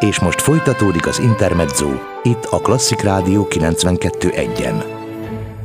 És most folytatódik az Intermezzo, itt a Klasszik Rádió 92.1-en.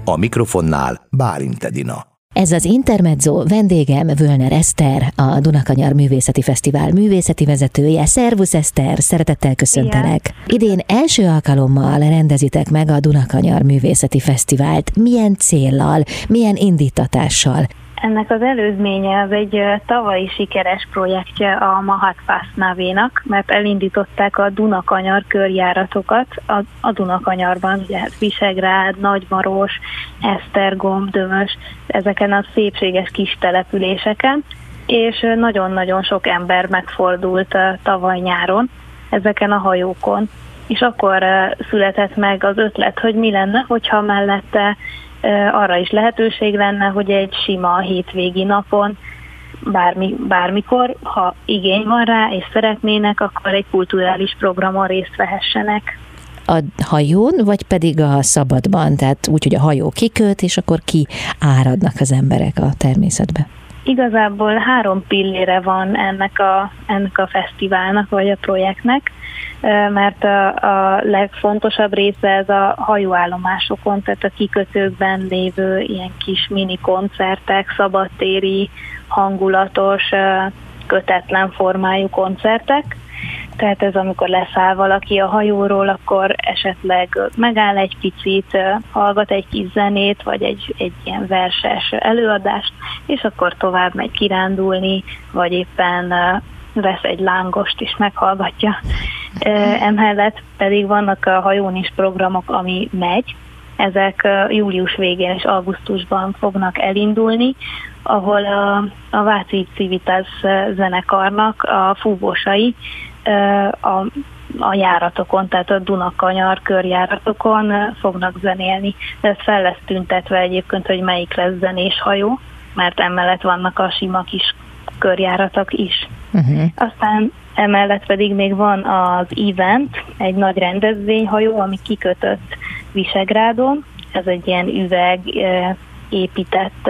A mikrofonnál Bálint Edina. Ez az Intermezzo vendégem Völner Eszter, a Dunakanyar Művészeti Fesztivál művészeti vezetője. Szervusz Eszter, szeretettel köszöntelek. Idén első alkalommal rendezitek meg a Dunakanyar Művészeti Fesztivált. Milyen céllal, milyen indítatással? Ennek az előzménye az egy tavalyi sikeres projektje a Mahat Navénak, mert elindították a Dunakanyar körjáratokat a, a Dunakanyarban, ugye hát Visegrád, Nagymaros, Esztergom, Dömös, ezeken a szépséges kis településeken, és nagyon-nagyon sok ember megfordult tavaly nyáron ezeken a hajókon. És akkor született meg az ötlet, hogy mi lenne, hogyha mellette arra is lehetőség lenne, hogy egy sima hétvégi napon bármi, bármikor, ha igény van rá, és szeretnének, akkor egy kulturális programon részt vehessenek. A hajón, vagy pedig a szabadban? Tehát úgy, hogy a hajó kiköt, és akkor ki áradnak az emberek a természetbe? Igazából három pillére van ennek a, ennek a fesztiválnak, vagy a projektnek mert a, a legfontosabb része ez a hajóállomásokon, tehát a kikötőkben lévő ilyen kis mini koncertek, szabadtéri, hangulatos, kötetlen formájú koncertek. Tehát ez amikor leszáll valaki a hajóról, akkor esetleg megáll egy picit, hallgat egy kis zenét, vagy egy, egy ilyen verses előadást, és akkor tovább megy kirándulni, vagy éppen vesz egy lángost és meghallgatja. Emellett pedig vannak a hajón is programok, ami megy, ezek július végén és augusztusban fognak elindulni, ahol a, a Váci Civitas zenekarnak a fúvósai a, a járatokon, tehát a Dunakanyar körjáratokon fognak zenélni. Ez fel lesz tüntetve egyébként, hogy melyik lesz zenés hajó, mert emellett vannak a sima kis körjáratok is. Uh-huh. Aztán emellett pedig még van az event, egy nagy rendezvényhajó, ami kikötött Visegrádon. Ez egy ilyen üveg épített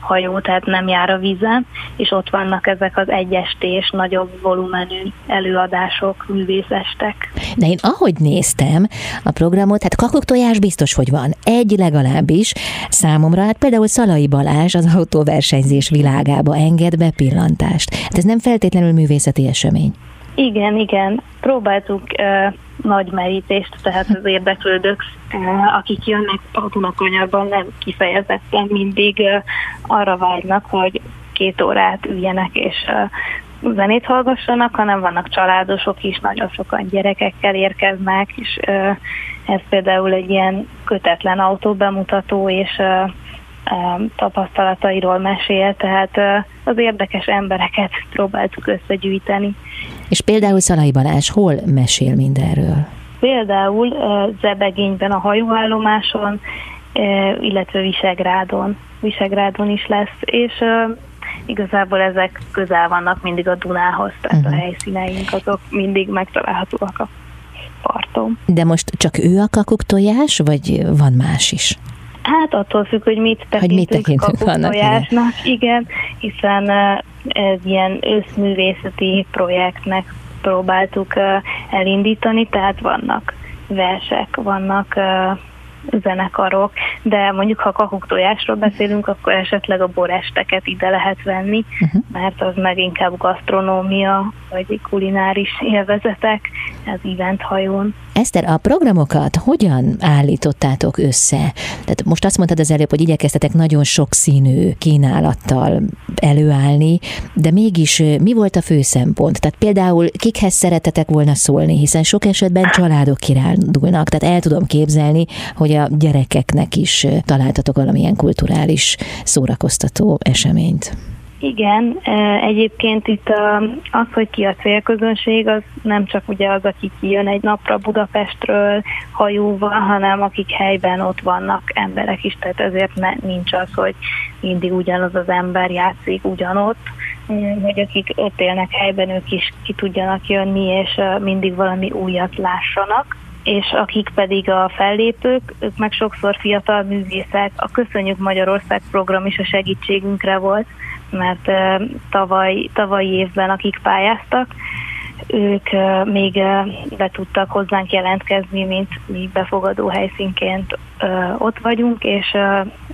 hajó, tehát nem jár a vízen, és ott vannak ezek az egyestés, nagyobb volumenű előadások, művészestek. De én ahogy néztem a programot, hát kakuktojás biztos, hogy van. Egy legalábbis számomra, hát például Szalai Balázs az autóversenyzés világába enged be pillantást. Hát ez nem feltétlenül művészeti esemény. Igen, igen. Próbáltuk uh, nagy merítést, tehát az érdeklődők, uh, akik jönnek a Dunakanyarban nem kifejezetten mindig uh, arra vágynak, hogy két órát üljenek és uh, zenét hallgassanak, hanem vannak családosok is, nagyon sokan gyerekekkel érkeznek, és uh, ez például egy ilyen kötetlen autóbemutató, és uh, tapasztalatairól mesél, tehát az érdekes embereket próbáltuk összegyűjteni. És például Szalai Balázs hol mesél mindenről? Például Zebegényben a hajóállomáson, illetve Visegrádon. Visegrádon is lesz, és igazából ezek közel vannak mindig a Dunához, tehát uh-huh. a helyszíneink azok mindig megtalálhatóak a parton. De most csak ő a kakuk tojás, vagy van más is? Hát attól függ, hogy mit tekintünk, mit tekintünk tojásnak, igen, hiszen ez ilyen őszművészeti projektnek próbáltuk elindítani, tehát vannak versek, vannak zenekarok, de mondjuk ha kakuk tojásról beszélünk, akkor esetleg a boresteket ide lehet venni, uh-huh. mert az meg inkább gasztronómia, vagy kulináris élvezetek, az event hajón. Eszter, a programokat hogyan állítottátok össze? Tehát most azt mondtad az előbb, hogy igyekeztetek nagyon sokszínű kínálattal előállni, de mégis mi volt a fő szempont? Tehát például kikhez szeretetek volna szólni, hiszen sok esetben családok kirándulnak, tehát el tudom képzelni, hogy a gyerekeknek is találtatok valamilyen kulturális szórakoztató eseményt. Igen, egyébként itt az, hogy ki a célközönség, az nem csak ugye az, aki kijön egy napra Budapestről hajóval, hanem akik helyben ott vannak emberek is, tehát ezért nincs az, hogy mindig ugyanaz az ember játszik ugyanott, hogy akik ott élnek helyben, ők is ki tudjanak jönni, és mindig valami újat lássanak és akik pedig a fellépők, ők meg sokszor fiatal művészek. A Köszönjük Magyarország program is a segítségünkre volt, mert tavaly, tavalyi évben akik pályáztak, ők még be tudtak hozzánk jelentkezni, mint mi befogadó helyszínként ott vagyunk, és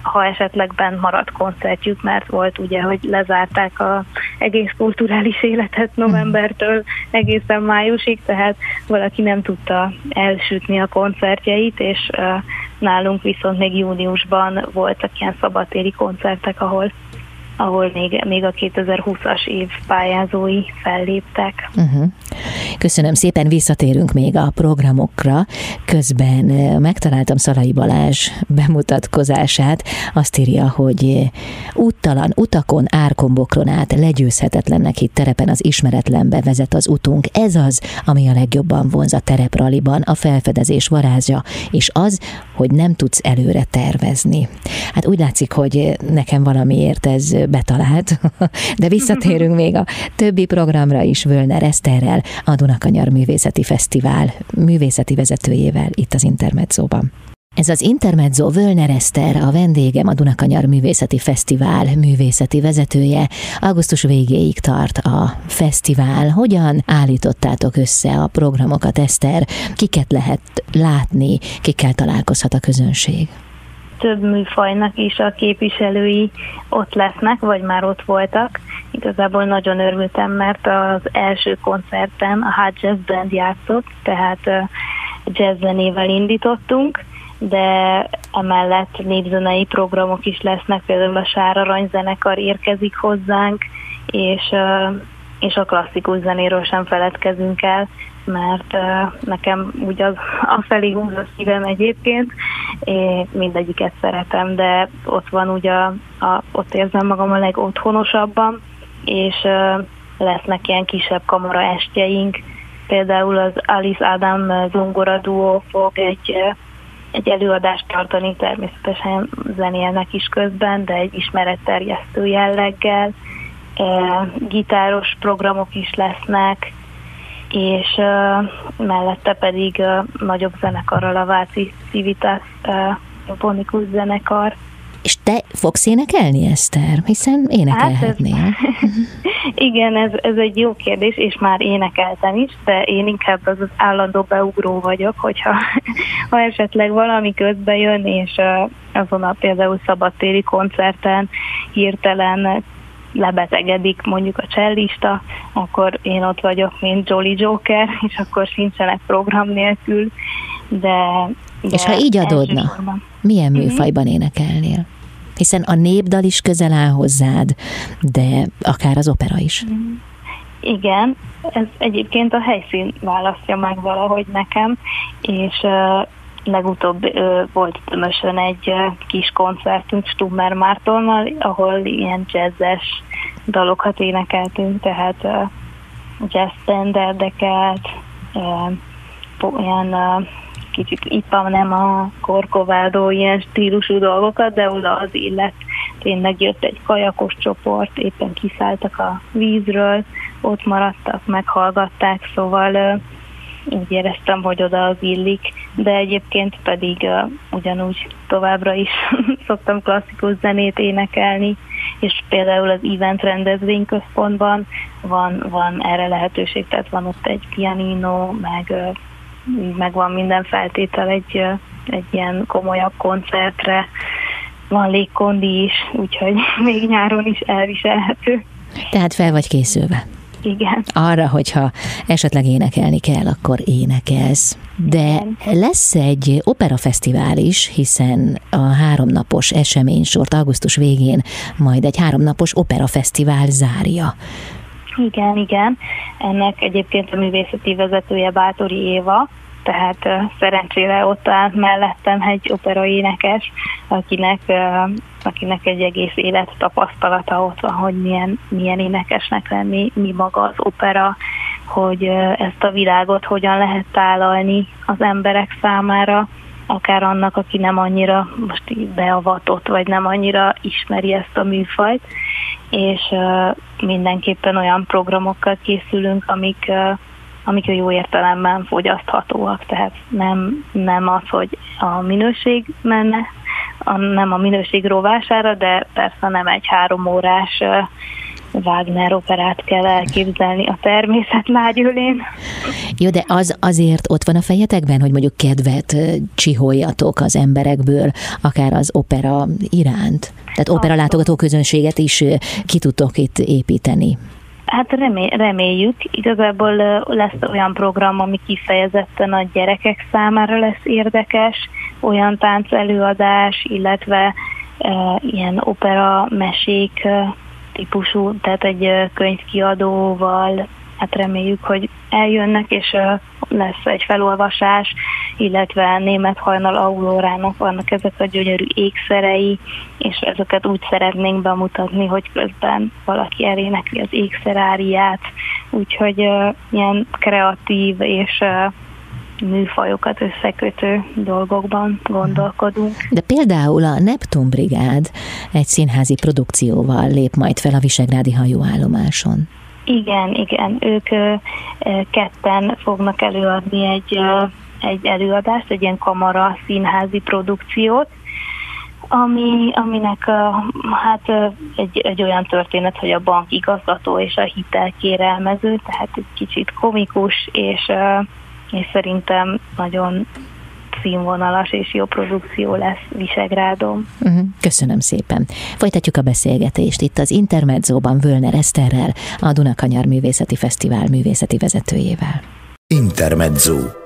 ha esetleg bent maradt koncertjük, mert volt ugye, hogy lezárták a egész kulturális életet novembertől egészen májusig, tehát valaki nem tudta elsütni a koncertjeit, és nálunk viszont még júniusban voltak ilyen szabadtéri koncertek, ahol ahol még, még a 2020-as év pályázói felléptek. Uh-huh. Köszönöm szépen, visszatérünk még a programokra. Közben megtaláltam Szalai Balázs bemutatkozását. Azt írja, hogy úttalan, utakon, árkombokron át legyőzhetetlennek hitt terepen az ismeretlenbe vezet az utunk. Ez az, ami a legjobban vonz a terepraliban, a felfedezés varázsa, és az, hogy nem tudsz előre tervezni. Hát úgy látszik, hogy nekem valamiért ez betalált, de visszatérünk még a többi programra is Völner Eszterrel, a Dunakanyar Művészeti Fesztivál művészeti vezetőjével itt az Intermedzóban. Ez az Intermezzo Völner Eszter, a vendégem, a Dunakanyar Művészeti Fesztivál művészeti vezetője. Augusztus végéig tart a fesztivál. Hogyan állítottátok össze a programokat, Eszter? Kiket lehet látni, kikkel találkozhat a közönség? Több műfajnak is a képviselői ott lesznek, vagy már ott voltak. Igazából nagyon örültem, mert az első koncerten a Hot Jazz Band játszott, tehát jazz zenével indítottunk, de emellett népzenei programok is lesznek, például a Sár Arany zenekar érkezik hozzánk, és, és a klasszikus zenéről sem feledkezünk el, mert nekem úgy az a felé húz a szívem egyébként, én mindegyiket szeretem, de ott van ugye, a, a, ott érzem magam a legotthonosabban, és uh, lesznek ilyen kisebb kamara estjeink, például az Alice Adam zongora duó fog egy, egy előadást tartani, természetesen zenélnek is közben, de egy ismeretterjesztő jelleggel, gitáros programok is lesznek, és uh, mellette pedig uh, nagyobb zenekarral a Váci Civitas uh, zenekar. És te fogsz énekelni, Eszter? Hiszen énekelhetnél. Hát ez, igen, ez, ez egy jó kérdés, és már énekeltem is, de én inkább az, az állandó beugró vagyok, hogyha ha esetleg valami közbe jön, és azon a például szabadtéri koncerten hirtelen lebetegedik mondjuk a csellista, akkor én ott vagyok, mint Jolly Joker, és akkor sincsenek program nélkül, de... de és ha így adódna, elsősorban. milyen mhm. műfajban énekelnél? Hiszen a népdal is közel áll hozzád, de akár az opera is. Mhm. Igen, ez egyébként a helyszín választja meg valahogy nekem, és legutóbb volt tömösön egy kis koncertünk Stummer Mártonnal, ahol ilyen jazzes dalokat énekeltünk, tehát jazz standardeket, uh, kicsit ipa nem a korkovádó ilyen stílusú dolgokat, de oda az illet. Tényleg jött egy kajakos csoport, éppen kiszálltak a vízről, ott maradtak, meghallgatták, szóval úgy éreztem, hogy oda az illik, de egyébként pedig uh, ugyanúgy továbbra is szoktam klasszikus zenét énekelni, és például az event rendezvényközpontban van, van erre lehetőség, tehát van ott egy pianino, meg, meg van minden feltétel egy, egy ilyen komolyabb koncertre, van légkondi is, úgyhogy még nyáron is elviselhető. Tehát fel vagy készülve? Igen. Arra, hogyha esetleg énekelni kell, akkor énekelsz. De lesz egy operafesztivál is, hiszen a háromnapos eseménysort augusztus végén majd egy háromnapos operafesztivál zárja. Igen, igen. Ennek egyébként a művészeti vezetője Bátori Éva, tehát szerencsére ott állt mellettem egy opera énekes, akinek, akinek egy egész élet tapasztalata ott van, hogy milyen, milyen énekesnek lenni, mi maga az opera, hogy ezt a világot hogyan lehet tálalni az emberek számára, akár annak, aki nem annyira most beavatott, vagy nem annyira ismeri ezt a műfajt, és mindenképpen olyan programokkal készülünk, amik amik jó értelemben fogyaszthatóak, tehát nem, nem az, hogy a minőség menne, a, nem a minőség rovására, de persze nem egy három órás Wagner operát kell elképzelni a természet lágyülén. Jó, de az azért ott van a fejetekben, hogy mondjuk kedvet csiholjatok az emberekből, akár az opera iránt? Tehát opera látogató közönséget is ki tudtok itt építeni. Hát remé- reméljük. Igazából lesz olyan program, ami kifejezetten a gyerekek számára lesz érdekes, olyan tánc előadás, illetve e, ilyen opera mesék típusú, tehát egy könyvkiadóval. Hát reméljük, hogy eljönnek, és lesz egy felolvasás, illetve német hajnal aurórának vannak ezek a gyönyörű ékszerei, és ezeket úgy szeretnénk bemutatni, hogy közben valaki elénekli az ékszeráriát, úgyhogy ilyen kreatív és műfajokat összekötő dolgokban gondolkodunk. De például a Neptun Brigád egy színházi produkcióval lép majd fel a Visegrádi hajóállomáson. Igen, igen, ők ketten fognak előadni egy, egy előadást, egy ilyen kamara színházi produkciót, ami, aminek hát egy, egy olyan történet, hogy a bank igazgató és a hitelkérelmező, tehát egy kicsit komikus, és, és szerintem nagyon színvonalas és jó produkció lesz Visegrádon. Uh-huh. Köszönöm szépen. Folytatjuk a beszélgetést itt az Intermedzóban Völner Eszterrel, a Dunakanyar Művészeti Fesztivál művészeti vezetőjével. Intermezzo.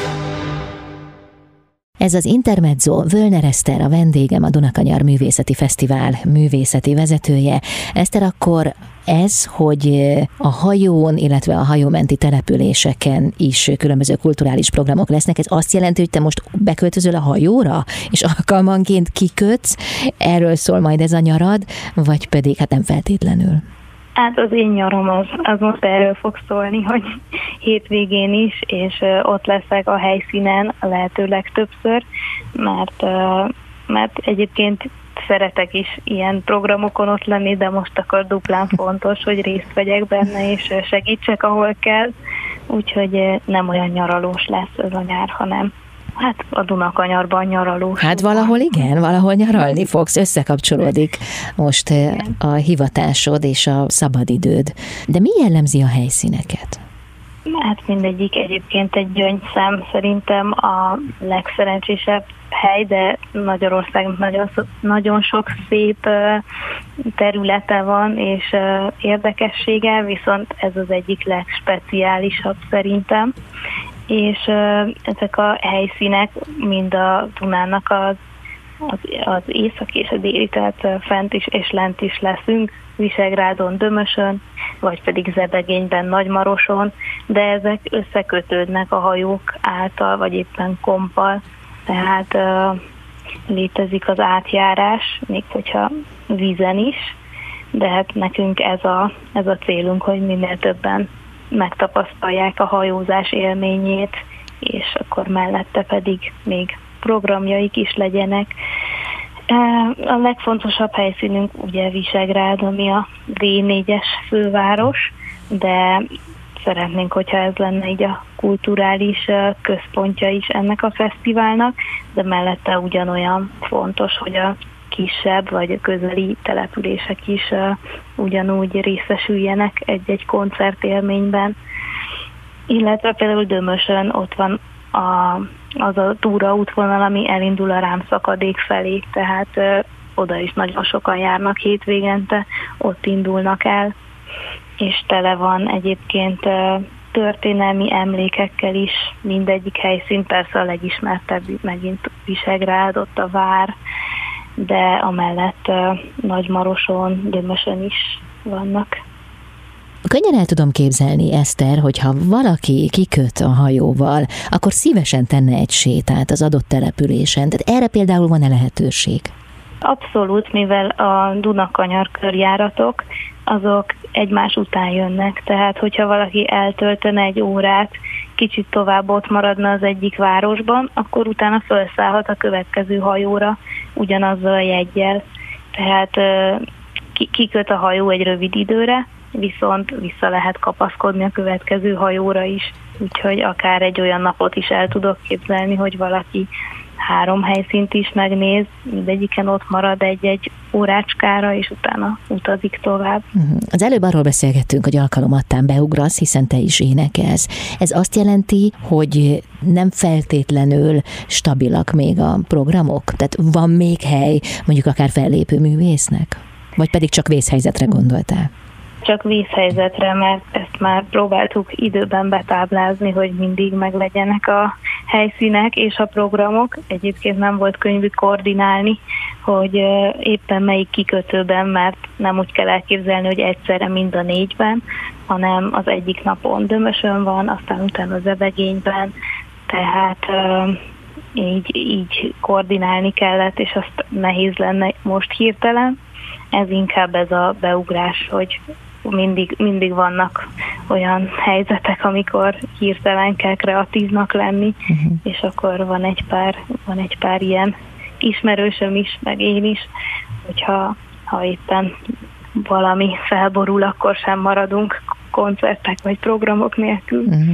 Ez az Intermezzo, Völner Eszter, a vendégem, a Dunakanyar Művészeti Fesztivál művészeti vezetője. Eszter, akkor ez, hogy a hajón, illetve a hajómenti településeken is különböző kulturális programok lesznek, ez azt jelenti, hogy te most beköltözöl a hajóra, és alkalmanként kikötsz, erről szól majd ez a nyarad, vagy pedig hát nem feltétlenül? Hát az én nyarom az, az most erről fog szólni, hogy hétvégén is, és ott leszek a helyszínen a lehető legtöbbször, mert, mert egyébként szeretek is ilyen programokon ott lenni, de most akkor duplán fontos, hogy részt vegyek benne, és segítsek, ahol kell. Úgyhogy nem olyan nyaralós lesz ez a nyár, hanem Hát a Dunakanyarban nyaraló. Hát valahol igen, valahol nyaralni fogsz, összekapcsolódik most igen. a hivatásod és a szabadidőd. De mi jellemzi a helyszíneket? Hát mindegyik egyébként egy gyöngyszem szerintem a legszerencsésebb hely, de Magyarországnak nagyon, nagyon sok szép területe van és érdekessége, az ez az egyik legspeciálisabb szerintem és ezek a helyszínek mind a Dunának az, az, az észak és a déli, tehát fent is és lent is leszünk, Visegrádon, Dömösön, vagy pedig Zebegényben, Nagymaroson, de ezek összekötődnek a hajók által, vagy éppen kompal, tehát létezik az átjárás, még hogyha vízen is, de hát nekünk ez a, ez a célunk, hogy minél többen megtapasztalják a hajózás élményét, és akkor mellette pedig még programjaik is legyenek. E, a legfontosabb helyszínünk ugye Visegrád, ami a D4-es főváros, de szeretnénk, hogyha ez lenne így a kulturális e, központja is ennek a fesztiválnak, de mellette ugyanolyan fontos, hogy a kisebb vagy közeli települések is ugyanúgy részesüljenek egy-egy koncertélményben. Illetve például Dömösön ott van a, az a túra útvonal, ami elindul a rámszakadék felé, tehát uh, oda is nagyon sokan járnak hétvégente, ott indulnak el, és tele van egyébként uh, történelmi emlékekkel is, mindegyik helyszín, persze a legismertebb megint Visegrád, ott a vár, de amellett Nagymaroson, Gyömösön is vannak. Könnyen el tudom képzelni, Eszter, hogyha valaki kiköt a hajóval, akkor szívesen tenne egy sétát az adott településen. Tehát erre például van-e lehetőség? Abszolút, mivel a Dunakanyar körjáratok, azok egymás után jönnek, tehát hogyha valaki eltöltene egy órát, kicsit tovább ott maradna az egyik városban, akkor utána felszállhat a következő hajóra ugyanazzal a jegyel. Tehát kiköt a hajó egy rövid időre, viszont vissza lehet kapaszkodni a következő hajóra is, úgyhogy akár egy olyan napot is el tudok képzelni, hogy valaki három helyszínt is megnéz, mindegyiken ott marad egy-egy órácskára, és utána utazik tovább. Mhm. Az előbb arról beszélgettünk, hogy alkalomattán beugrasz, hiszen te is énekelsz. Ez azt jelenti, hogy nem feltétlenül stabilak még a programok? Tehát van még hely mondjuk akár fellépő művésznek? Vagy pedig csak vészhelyzetre gondoltál? Csak vízhelyzetre, mert ezt már próbáltuk időben betáblázni, hogy mindig meglegyenek a helyszínek és a programok. Egyébként nem volt könnyű koordinálni, hogy éppen melyik kikötőben, mert nem úgy kell elképzelni, hogy egyszerre mind a négyben, hanem az egyik napon Dömösön van, aztán utána az Ebegényben, tehát így, így koordinálni kellett, és azt nehéz lenne most hirtelen. Ez inkább ez a beugrás, hogy mindig, mindig vannak olyan helyzetek, amikor hirtelen kell kreatívnak lenni, uh-huh. és akkor van egy pár, van egy pár ilyen ismerősöm is, meg én is, hogyha ha éppen valami felborul, akkor sem maradunk koncertek vagy programok nélkül. Uh-huh.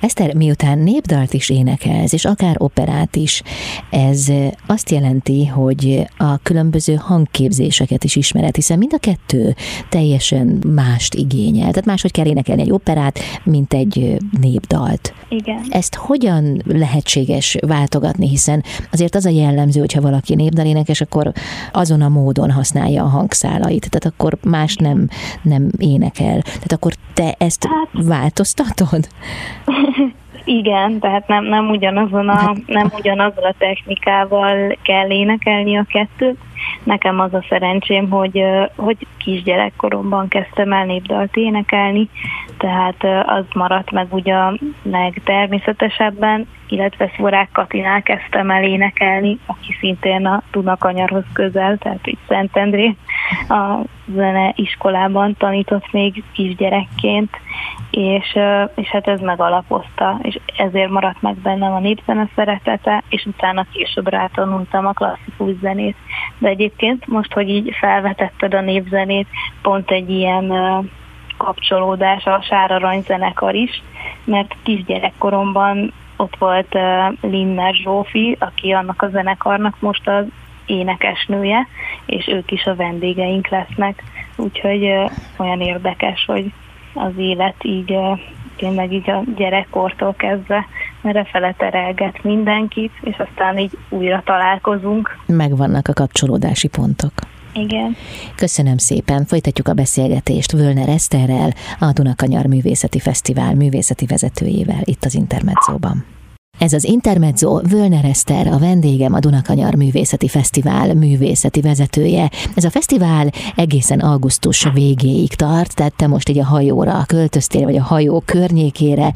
Eszter, miután népdalt is énekelsz, és akár operát is, ez azt jelenti, hogy a különböző hangképzéseket is ismered, hiszen mind a kettő teljesen mást igényel. Tehát máshogy kell énekelni egy operát, mint egy népdalt. Igen. Ezt hogyan lehetséges váltogatni, hiszen azért az a jellemző, hogyha valaki népdalénekes, akkor azon a módon használja a hangszálait, tehát akkor más nem, nem énekel. Tehát akkor te ezt hát... változtatod? Igen, tehát nem, nem, ugyanazon a, hát- nem ugyanazzal a technikával kell énekelni a kettőt. Nekem az a szerencsém, hogy, hogy kisgyerekkoromban kezdtem el népdalt énekelni, tehát az maradt meg ugye legtermészetesebben, illetve Szvorák Katinál kezdtem el énekelni, aki szintén a Dunakanyarhoz közel, tehát itt Szentendré a zene iskolában tanított még kisgyerekként, és, és hát ez megalapozta, és ezért maradt meg bennem a népzene szeretete, és utána később rátanultam a klasszikus zenét. De egyébként most, hogy így felvetetted a népzenét, pont egy ilyen kapcsolódás a Sár Aranyzenekar is, mert kisgyerekkoromban ott volt Linner Zsófi, aki annak a zenekarnak most az énekesnője, és ők is a vendégeink lesznek. Úgyhogy olyan érdekes, hogy az élet így tényleg így a gyerekkortól kezdve merre fele terelget mindenkit, és aztán így újra találkozunk. Megvannak a kapcsolódási pontok. Igen. Köszönöm szépen. Folytatjuk a beszélgetést Völner Eszterrel, a Dunakanyar Művészeti Fesztivál művészeti vezetőjével itt az Intermedzóban. Ez az Intermezzo Völner Eszter, a vendégem, a Dunakanyar Művészeti Fesztivál művészeti vezetője. Ez a fesztivál egészen augusztus végéig tart, tehát te most így a hajóra költöztél, vagy a hajó környékére.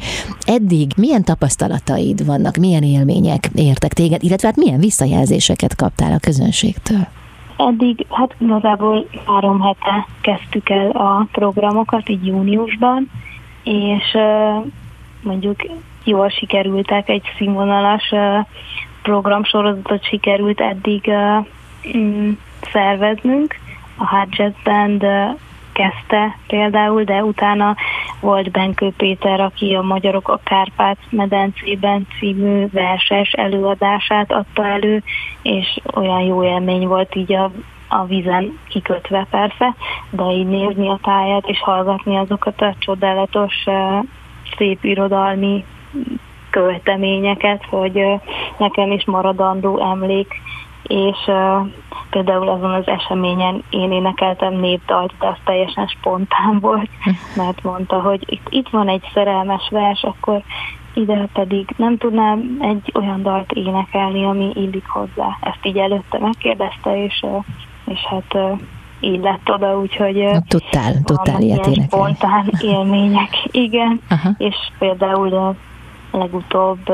Eddig milyen tapasztalataid vannak, milyen élmények értek téged, illetve hát milyen visszajelzéseket kaptál a közönségtől? Eddig, hát igazából három hete kezdtük el a programokat, így júniusban, és mondjuk jól sikerültek, egy színvonalas programsorozatot sikerült eddig mm, szerveznünk. A Hard Jazz Band kezdte például, de utána volt Benkő Péter, aki a Magyarok a Kárpát-medencében című verses előadását adta elő, és olyan jó élmény volt így a, a vízen kikötve persze, de így nézni a táját és hallgatni azokat a csodálatos szép irodalmi költeményeket, hogy nekem is maradandó emlék, és például azon az eseményen én énekeltem népdalt, de az teljesen spontán volt, mert mondta, hogy itt, itt van egy szerelmes vers, akkor ide pedig nem tudnám egy olyan dalt énekelni, ami illik hozzá. Ezt így előtte megkérdezte, és, és hát így lett oda, úgyhogy tudtál, tudtál ilyet énekelni. spontán élmények, igen, Aha. és például legutóbb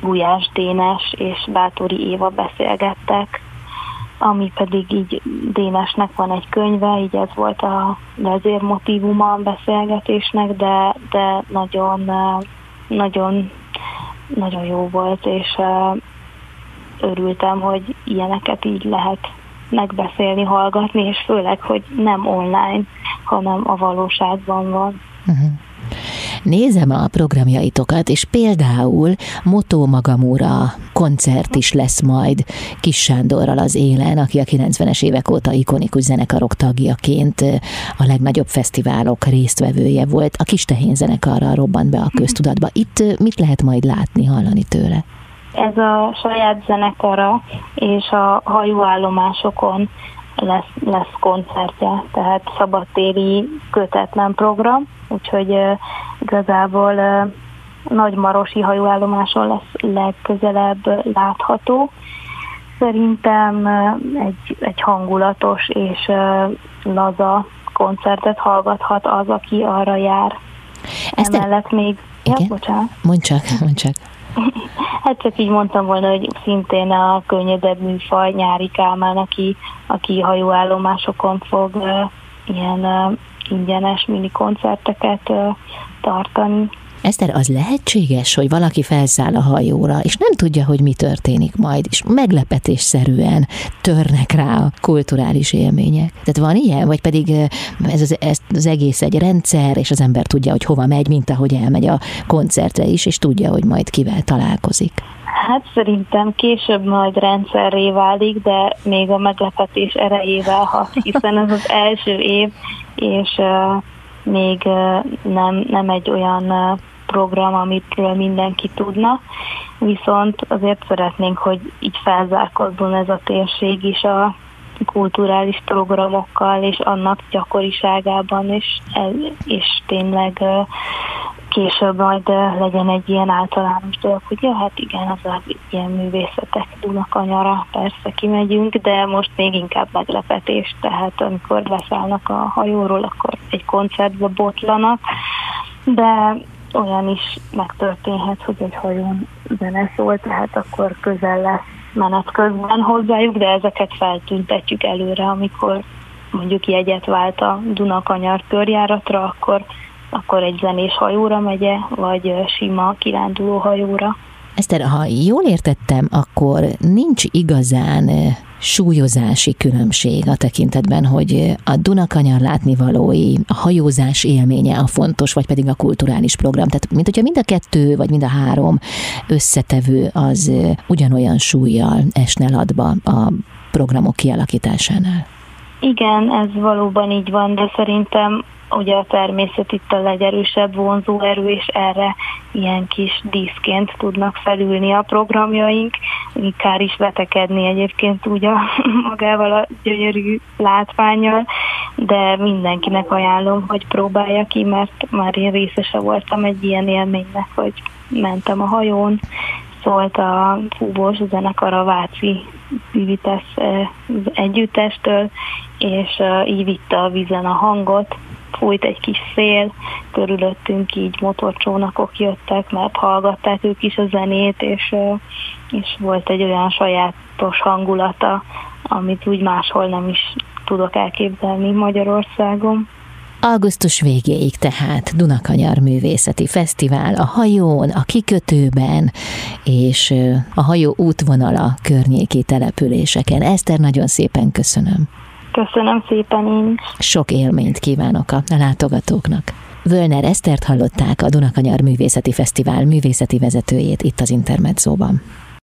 Gulyás Dénes és Bátori Éva beszélgettek, ami pedig így Dénesnek van egy könyve, így ez volt a vezérmotívuma a beszélgetésnek, de, de nagyon, nagyon, nagyon jó volt, és örültem, hogy ilyeneket így lehet megbeszélni, hallgatni, és főleg, hogy nem online, hanem a valóságban van. Uh-huh. Nézem a programjaitokat, és például Motó Magamura koncert is lesz majd Kis Sándorral az élen, aki a 90-es évek óta ikonikus zenekarok tagjaként a legnagyobb fesztiválok résztvevője volt. A Kis Tehén zenekarral robbant be a köztudatba. Itt mit lehet majd látni, hallani tőle? Ez a saját zenekara és a hajóállomásokon lesz, lesz koncertje, tehát szabadtéri kötetlen program, úgyhogy uh, igazából uh, Nagymarosi hajóállomáson lesz legközelebb látható. Szerintem uh, egy, egy hangulatos és uh, laza koncertet hallgathat az, aki arra jár. Ezt Emellett még... Igen? Ja, bocsánat. Mondj csak, mondj csak. Hát csak így mondtam volna, hogy szintén a könnyedebb műfaj Nyári Kálmán, aki, aki hajóállomásokon fog uh, ilyen uh, ingyenes mini koncerteket uh, tartani. Eszter, az lehetséges, hogy valaki felszáll a hajóra, és nem tudja, hogy mi történik majd, és meglepetésszerűen törnek rá a kulturális élmények. Tehát van ilyen, vagy pedig ez az, ez az egész egy rendszer, és az ember tudja, hogy hova megy, mint ahogy elmegy a koncertre is, és tudja, hogy majd kivel találkozik. Hát szerintem később majd rendszerré válik, de még a meglepetés erejével hat, hiszen ez az első év, és uh, még uh, nem, nem egy olyan uh, program, amitről mindenki tudna, viszont azért szeretnénk, hogy így felzárkozzon ez a térség is a kulturális programokkal és annak gyakoriságában, és, és tényleg később majd legyen egy ilyen általános dolog, hogy ja, hát igen, az ilyen művészetek Dunakanyara, persze kimegyünk, de most még inkább meglepetés, tehát amikor leszállnak a hajóról, akkor egy koncertbe botlanak, de olyan is megtörténhet, hogy egy hajón zene szól, tehát akkor közel lesz menet közben hozzájuk, de ezeket feltüntetjük előre, amikor mondjuk jegyet vált a Dunakanyar körjáratra, akkor, akkor egy zenés hajóra megye, vagy sima kiránduló hajóra. Eszter, ha jól értettem, akkor nincs igazán súlyozási különbség a tekintetben, hogy a Dunakanyar látnivalói, a hajózás élménye a fontos, vagy pedig a kulturális program. Tehát, mint hogyha mind a kettő, vagy mind a három összetevő az ugyanolyan súlyjal esne latba a programok kialakításánál. Igen, ez valóban így van, de szerintem ugye a természet itt a legerősebb vonzó erő, és erre ilyen kis díszként tudnak felülni a programjaink. Kár is vetekedni egyébként úgy a magával a gyönyörű látványjal, de mindenkinek ajánlom, hogy próbálja ki, mert már én részese voltam egy ilyen élménynek, hogy mentem a hajón, szólt a fúvós zenekar a Váci Vivitesz együttestől, és így vitte a vízen a hangot, fújt egy kis szél, körülöttünk így motorcsónakok jöttek, mert hallgatták ők is a zenét, és, és volt egy olyan sajátos hangulata, amit úgy máshol nem is tudok elképzelni Magyarországon. Augusztus végéig tehát Dunakanyar Művészeti Fesztivál a hajón, a kikötőben és a hajó útvonala környéki településeken. Eszter, nagyon szépen köszönöm. Köszönöm szépen én Sok élményt kívánok a látogatóknak. Völner Esztert hallották a Dunakanyar Művészeti Fesztivál művészeti vezetőjét itt az Intermedzóban.